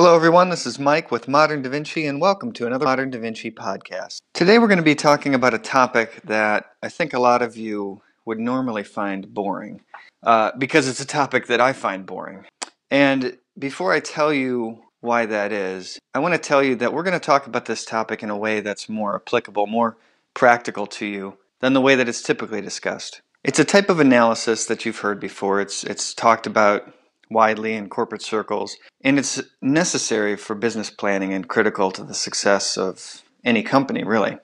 Hello, everyone. This is Mike with Modern Da Vinci, and welcome to another Modern Da Vinci podcast. Today, we're going to be talking about a topic that I think a lot of you would normally find boring, uh, because it's a topic that I find boring. And before I tell you why that is, I want to tell you that we're going to talk about this topic in a way that's more applicable, more practical to you than the way that it's typically discussed. It's a type of analysis that you've heard before. It's it's talked about widely in corporate circles, and it's necessary for business planning and critical to the success of any company, really.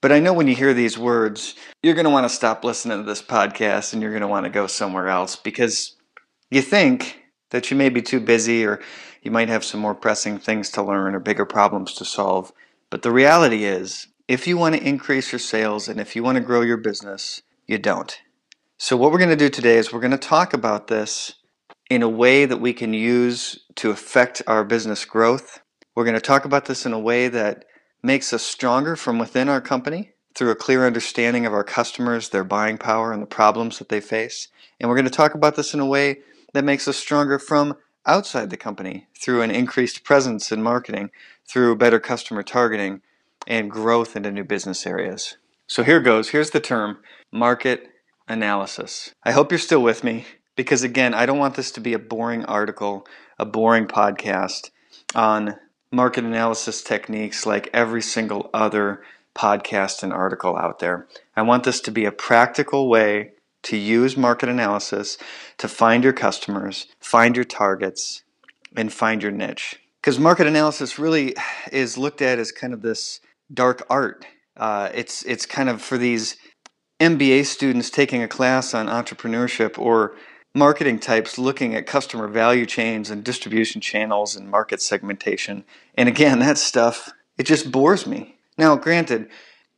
But I know when you hear these words, you're going to want to stop listening to this podcast and you're going to want to go somewhere else because you think that you may be too busy or you might have some more pressing things to learn or bigger problems to solve. But the reality is, if you want to increase your sales and if you want to grow your business, you don't. So, what we're going to do today is we're going to talk about this in a way that we can use to affect our business growth. We're going to talk about this in a way that makes us stronger from within our company through a clear understanding of our customers, their buying power, and the problems that they face. And we're going to talk about this in a way that makes us stronger from outside the company through an increased presence in marketing, through better customer targeting, and growth into new business areas. So here goes. Here's the term market analysis. I hope you're still with me because again, I don't want this to be a boring article, a boring podcast on market analysis techniques like every single other podcast and article out there. I want this to be a practical way to use market analysis to find your customers, find your targets, and find your niche. Because market analysis really is looked at as kind of this dark art. Uh, it's it's kind of for these MBA students taking a class on entrepreneurship or marketing types looking at customer value chains and distribution channels and market segmentation. And again, that stuff, it just bores me. Now, granted,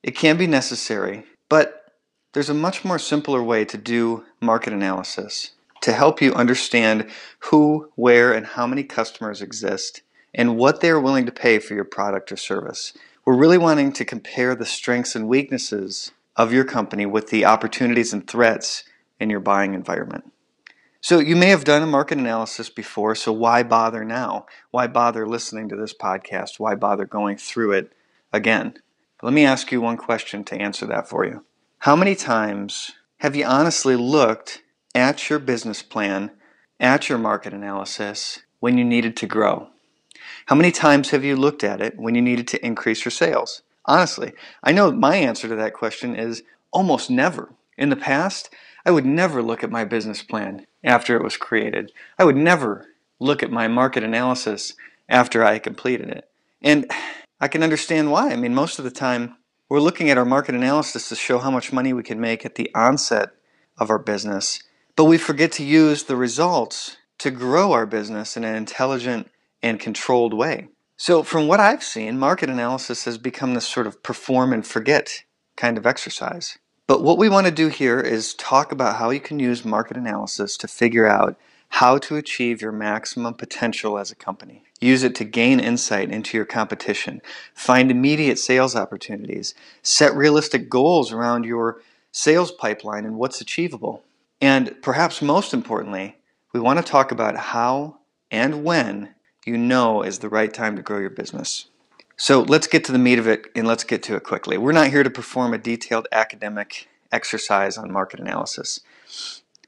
it can be necessary, but there's a much more simpler way to do market analysis to help you understand who, where, and how many customers exist and what they are willing to pay for your product or service. We're really wanting to compare the strengths and weaknesses of your company with the opportunities and threats in your buying environment. So you may have done a market analysis before, so why bother now? Why bother listening to this podcast? Why bother going through it again? Let me ask you one question to answer that for you. How many times have you honestly looked at your business plan, at your market analysis when you needed to grow? How many times have you looked at it when you needed to increase your sales? Honestly, I know my answer to that question is almost never. In the past, I would never look at my business plan after it was created. I would never look at my market analysis after I completed it. And I can understand why. I mean, most of the time, we're looking at our market analysis to show how much money we can make at the onset of our business, but we forget to use the results to grow our business in an intelligent and controlled way. So, from what I've seen, market analysis has become this sort of perform and forget kind of exercise. But what we want to do here is talk about how you can use market analysis to figure out how to achieve your maximum potential as a company. Use it to gain insight into your competition, find immediate sales opportunities, set realistic goals around your sales pipeline and what's achievable. And perhaps most importantly, we want to talk about how and when you know is the right time to grow your business. So let's get to the meat of it and let's get to it quickly. We're not here to perform a detailed academic exercise on market analysis.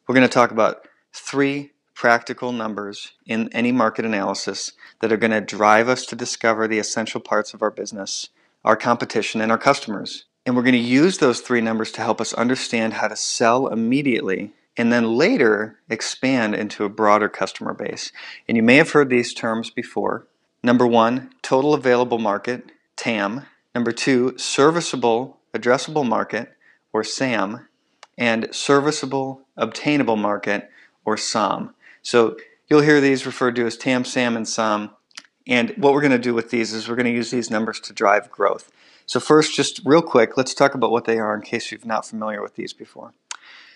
We're going to talk about three practical numbers in any market analysis that are going to drive us to discover the essential parts of our business, our competition, and our customers. And we're going to use those three numbers to help us understand how to sell immediately and then later expand into a broader customer base. And you may have heard these terms before Number one, total available market, TAM. Number two, serviceable addressable market, or SAM. And serviceable obtainable market, or SOM. So you'll hear these referred to as TAM, SAM, and SOM. And what we're going to do with these is we're going to use these numbers to drive growth. So first, just real quick, let's talk about what they are in case you've not familiar with these before.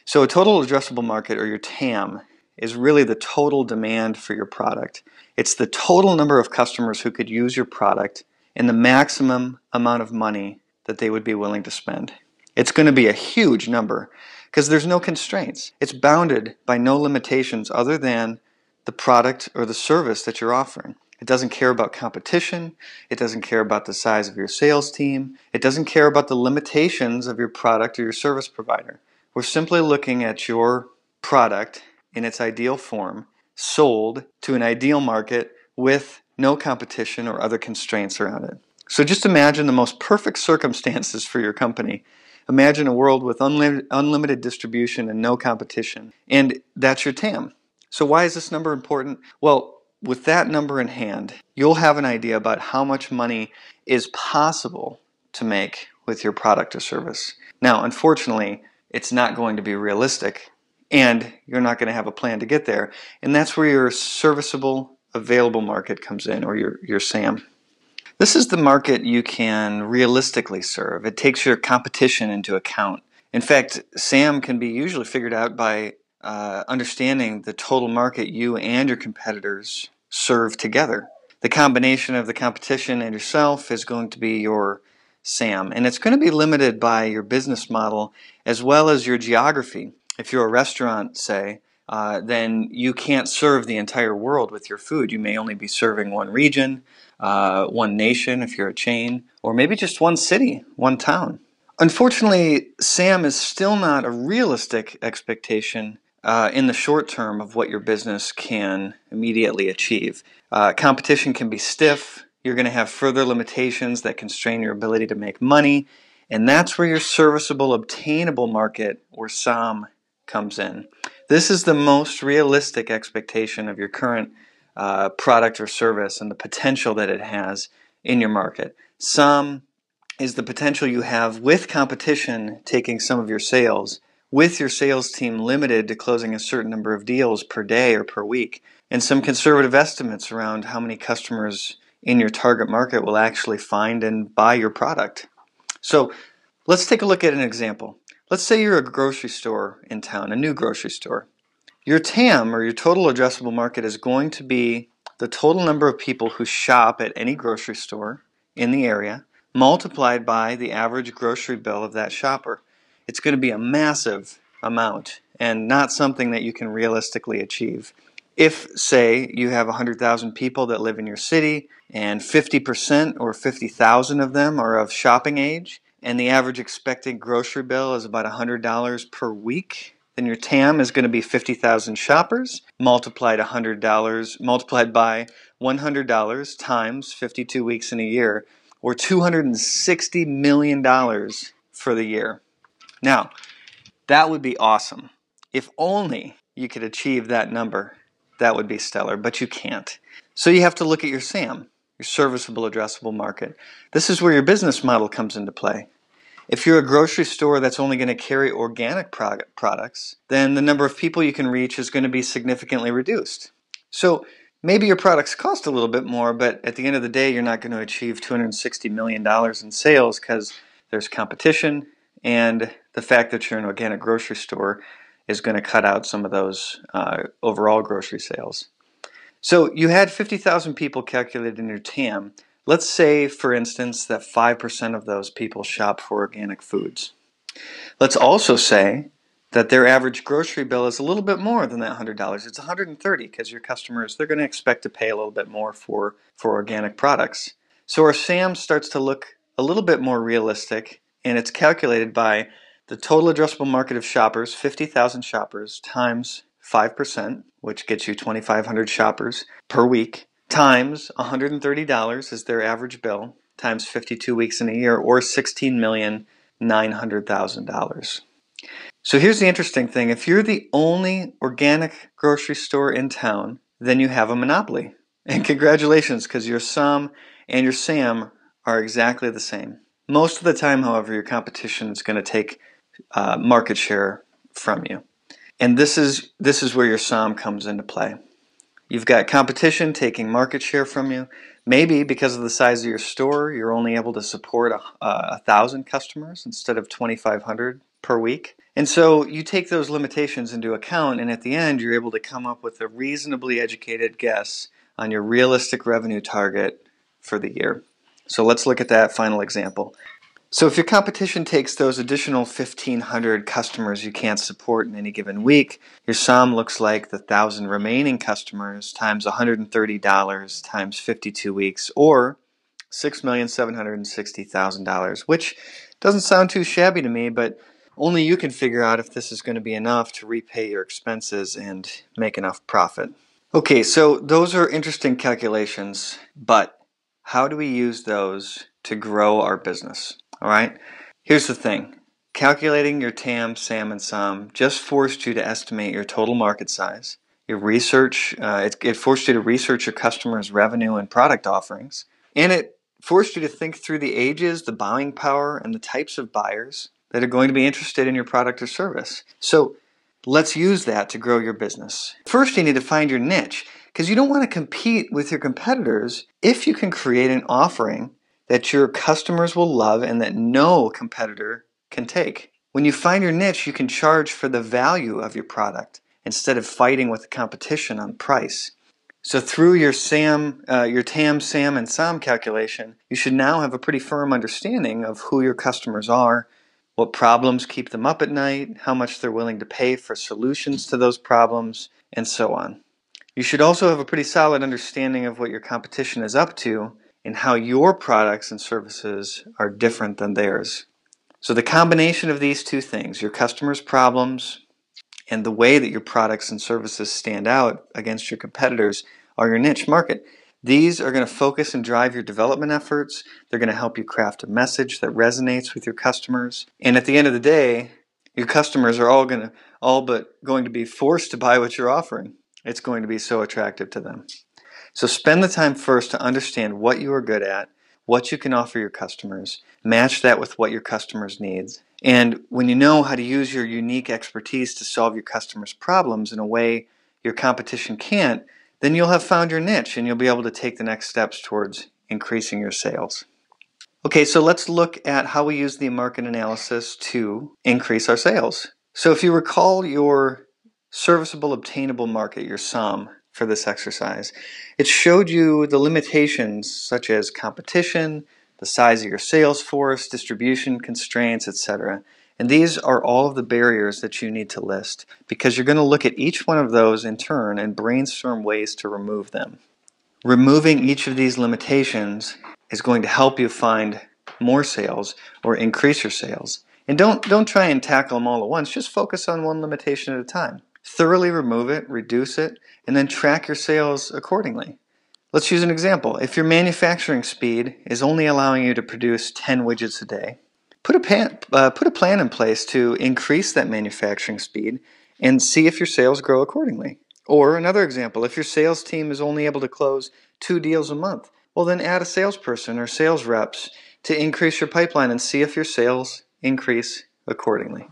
So a total addressable market, or your TAM, is really the total demand for your product. It's the total number of customers who could use your product and the maximum amount of money that they would be willing to spend. It's going to be a huge number because there's no constraints. It's bounded by no limitations other than the product or the service that you're offering. It doesn't care about competition. It doesn't care about the size of your sales team. It doesn't care about the limitations of your product or your service provider. We're simply looking at your product in its ideal form, sold to an ideal market with no competition or other constraints around it. So just imagine the most perfect circumstances for your company. Imagine a world with unlimited, distribution and no competition. And that's your TAM. So, why is this number important? Well, with that number in hand, you'll have an idea about how much money is possible to make with your product or service. Now, unfortunately, it's not going to be realistic, and you're not going to have a plan to get there. And that's where your serviceable available market comes in, or your, your SAM. This is the market you can realistically serve. It takes your competition into account. In fact, SAM can be usually figured out by uh, understanding the total market you and your competitors serve together. The combination of the competition and yourself is going to be your SAM, and it's going to be limited by your business model as well as your geography. If you're a restaurant, say, uh, then you can't serve the entire world with your food. You may only be serving one region, uh, one nation if you're a chain, or maybe just one city, one town. Unfortunately, SAM is still not a realistic expectation uh, in the short term of what your business can immediately achieve. Uh, competition can be stiff. You're going to have further limitations that constrain your ability to make money. And that's where your serviceable obtainable market, or SOM, comes in. This is the most realistic expectation of your current uh, product or service and the potential that it has in your market. SOM is the potential you have with competition taking some of your sales with your sales team limited to closing a certain number of deals per day or per week, and some conservative estimates around how many customers in your target market will actually find and buy your product. So let's take a look at an example. Let's say you're a grocery store in town, a new grocery store. Your TAM, or your total addressable market, is going to be the total number of people who shop at any grocery store in the area multiplied by the average grocery bill of that shopper it's going to be a massive amount and not something that you can realistically achieve. If, say, you have 100,000 people that live in your city and 50% or 50,000 of them are of shopping age, and the average expected grocery bill is about $100 per week, then your TAM is going to be 50,000 shoppers multiplied $100 multiplied by $100 times 52 weeks in a year or $260 million for the year. Now, that would be awesome. If only you could achieve that number, that would be stellar, but you can't. So you have to look at your SAM, your serviceable addressable market. This is where your business model comes into play. If you're a grocery store that's only going to carry organic products, then the number of people you can reach is going to be significantly reduced. So maybe your products cost a little bit more, but at the end of the day, you're not going to achieve $260 million in sales because there's competition and the fact that you're an organic grocery store is going to cut out some of those uh, overall grocery sales. So you had 50,000 people calculated in your TAM. Let's say, for instance, that 5% of those people shop for organic foods. Let's also say that their average grocery bill is a little bit more than that $100. It's 130 because your customers, they're going to expect to pay a little bit more for, for organic products. So our SAM starts to look a little bit more realistic and it's calculated by the total addressable market of shoppers, 50,000 shoppers, times 5%, which gets you 2,500 shoppers per week, times $130 is their average bill, times 52 weeks in a year, or $16,900,000. So here's the interesting thing if you're the only organic grocery store in town, then you have a monopoly. And congratulations, because your SOM and your SAM are exactly the same. Most of the time, however, your competition is going to take uh, market share from you. And this is this is where your SOM comes into play. You've got competition taking market share from you. Maybe because of the size of your store, you're only able to support a, a thousand customers instead of 2,500 per week. And so you take those limitations into account, and at the end, you're able to come up with a reasonably educated guess on your realistic revenue target for the year. So let's look at that final example. So if your competition takes those additional 1,500 customers you can't support in any given week, your SOM looks like the 1,000 remaining customers times $130 times 52 weeks, or $6,760,000, which doesn't sound too shabby to me, but only you can figure out if this is going to be enough to repay your expenses and make enough profit. Okay, so those are interesting calculations, but how do we use those to grow our business? All right. Here's the thing calculating your TAM, SAM, and SOM just forced you to estimate your total market size. Your research, uh, it, it forced you to research your customers' revenue and product offerings. And it forced you to think through the ages, the buying power, and the types of buyers that are going to be interested in your product or service. So let's use that to grow your business. First, you need to find your niche because you don't want to compete with your competitors if you can create an offering that your customers will love and that no competitor can take. When you find your niche, you can charge for the value of your product instead of fighting with the competition on price. So through your SAM, uh, your TAM, SAM, and SOM calculation, you should now have a pretty firm understanding of who your customers are, what problems keep them up at night, how much they're willing to pay for solutions to those problems, and so on. You should also have a pretty solid understanding of what your competition is up to and how your products and services are different than theirs. So, the combination of these two things, your customers' problems and the way that your products and services stand out against your competitors, are your niche market. These are going to focus and drive your development efforts. They're going to help you craft a message that resonates with your customers. And at the end of the day, your customers are all going to all but going to be forced to buy what you're offering. It's going to be so attractive to them. So spend the time first to understand what you are good at, what you can offer your customers, match that with what your customers needs. And when you know how to use your unique expertise to solve your customers' problems in a way your competition can't, then you'll have found your niche and you'll be able to take the next steps towards increasing your sales. Okay, so let's look at how we use the market analysis to increase our sales. So if you recall your serviceable obtainable market, your SOM, for this exercise. It showed you the limitations such as competition, the size of your sales force, distribution constraints, etc. And these are all of the barriers that you need to list because you're going to look at each one of those in turn and brainstorm ways to remove them. Removing each of these limitations is going to help you find more sales or increase your sales. And don't don't try and tackle them all at once, just focus on one limitation at a time. Thoroughly remove it, reduce it, and then track your sales accordingly. Let's use an example. If your manufacturing speed is only allowing you to produce 10 widgets a day, put a, pan, uh, put a plan in place to increase that manufacturing speed and see if your sales grow accordingly. Or another example, if your sales team is only able to close two deals a month, well, then add a salesperson or sales reps to increase your pipeline and see if your sales increase accordingly.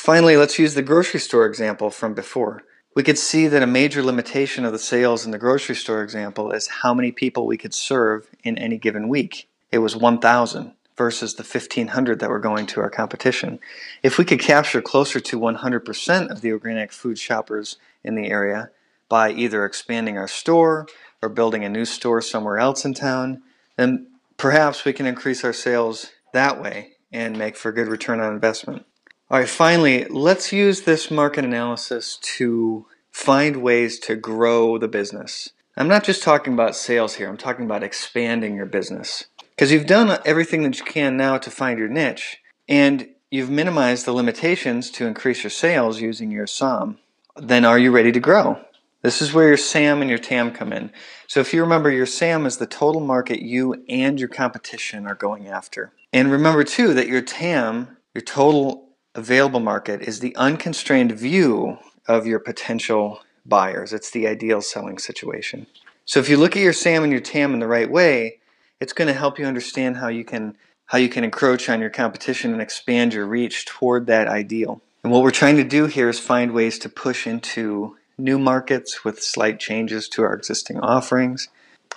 Finally, let's use the grocery store example from before. We could see that a major limitation of the sales in the grocery store example is how many people we could serve in any given week. It was 1,000 versus the 1,500 that were going to our competition. If we could capture closer to 100% of the organic food shoppers in the area by either expanding our store or building a new store somewhere else in town, then perhaps we can increase our sales that way and make for a good return on investment. All right, finally, let's use this market analysis to find ways to grow the business. I'm not just talking about sales here, I'm talking about expanding your business. Because you've done everything that you can now to find your niche, and you've minimized the limitations to increase your sales using your SOM. Then are you ready to grow? This is where your SAM and your TAM come in. So if you remember, your SAM is the total market you and your competition are going after. And remember too that your TAM, your total available market is the unconstrained view of your potential buyers. It's the ideal selling situation. So if you look at your SAM and your TAM in the right way, it's going to help you understand how you can how you can encroach on your competition and expand your reach toward that ideal. And what we're trying to do here is find ways to push into new markets with slight changes to our existing offerings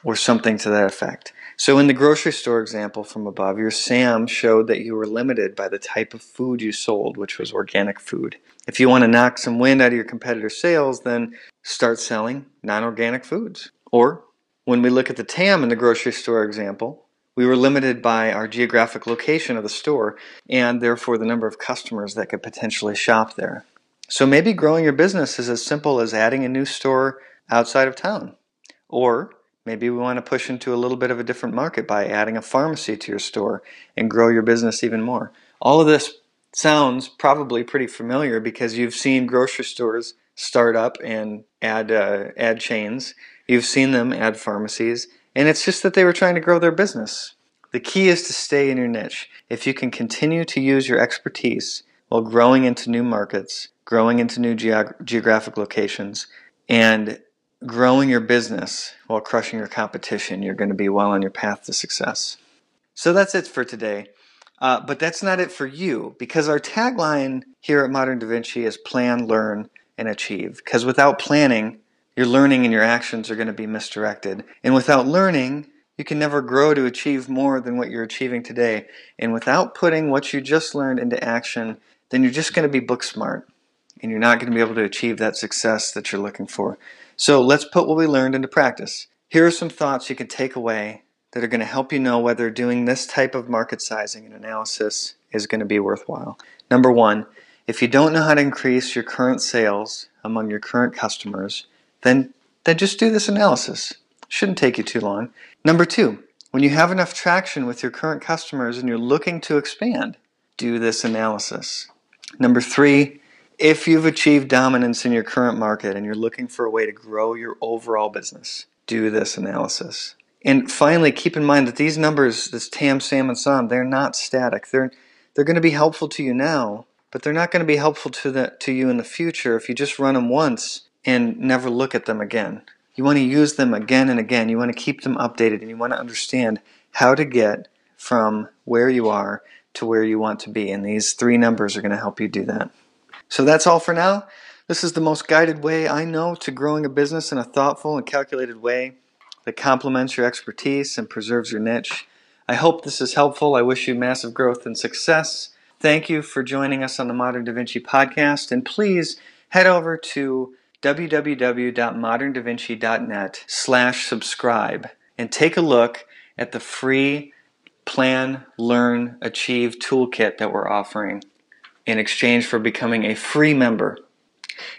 or something to that effect. So, in the grocery store example from above, your SAM showed that you were limited by the type of food you sold, which was organic food. If you want to knock some wind out of your competitors' sales, then start selling non organic foods. Or, when we look at the TAM in the grocery store example, We were limited by our geographic location of the store and therefore the number of customers that could potentially shop there. So maybe growing your business is as simple as adding a new store outside of town. Or maybe we want to push into a little bit of a different market by adding a pharmacy to your store and grow your business even more. All of this sounds probably pretty familiar because you've seen grocery stores start up and add uh, add chains. You've seen them add pharmacies, and it's just that they were trying to grow their business. The key is to stay in your niche. If you can continue to use your expertise while growing into new markets, growing into new geog- geographic locations, and growing your business while crushing your competition, you're going to be well on your path to success. So that's it for today. Uh, but that's not it for you because our tagline here at Modern Da Vinci is plan, learn, and achieve. Because without planning, your learning and your actions are going to be misdirected. And without learning, you can never grow to achieve more than what you're achieving today. And without putting what you just learned into action, then you're just going to be book smart. And you're not going to be able to achieve that success that you're looking for. So let's put what we learned into practice. Here are some thoughts you can take away that are going to help you know whether doing this type of market sizing and analysis is going to be worthwhile. Number one, if you don't know how to increase your current sales among your current customers, then, then just do this analysis. Shouldn't take you too long. Number two, when you have enough traction with your current customers and you're looking to expand, do this analysis. Number three, if you've achieved dominance in your current market and you're looking for a way to grow your overall business, do this analysis. And finally, keep in mind that these numbers, this TAM, SAM, and SOM, they're not static. They're, they're going to be helpful to you now, but they're not going to be helpful to, the, to you in the future if you just run them once and never look at them again. You want to use them again and again. You want to keep them updated and you want to understand how to get from where you are to where you want to be. And these three numbers are going to help you do that. So that's all for now. This is the most guided way I know to growing a business in a thoughtful and calculated way that complements your expertise and preserves your niche. I hope this is helpful. I wish you massive growth and success. Thank you for joining us on the Modern Da Vinci podcast. And please head over to www.moderndavinci.net slash subscribe and take a look at the free Plan, Learn, Achieve toolkit that we're offering in exchange for becoming a free member.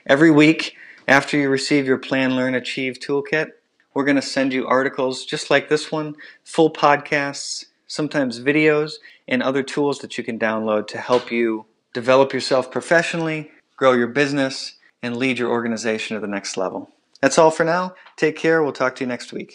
Every week after you receive your Plan, Learn, Achieve toolkit, we're going to send you articles just like this one, full podcasts, sometimes videos, and other tools that you can download to help you develop yourself professionally, grow your business, and lead your organization to the next level. That's all for now. Take care. We'll talk to you next week.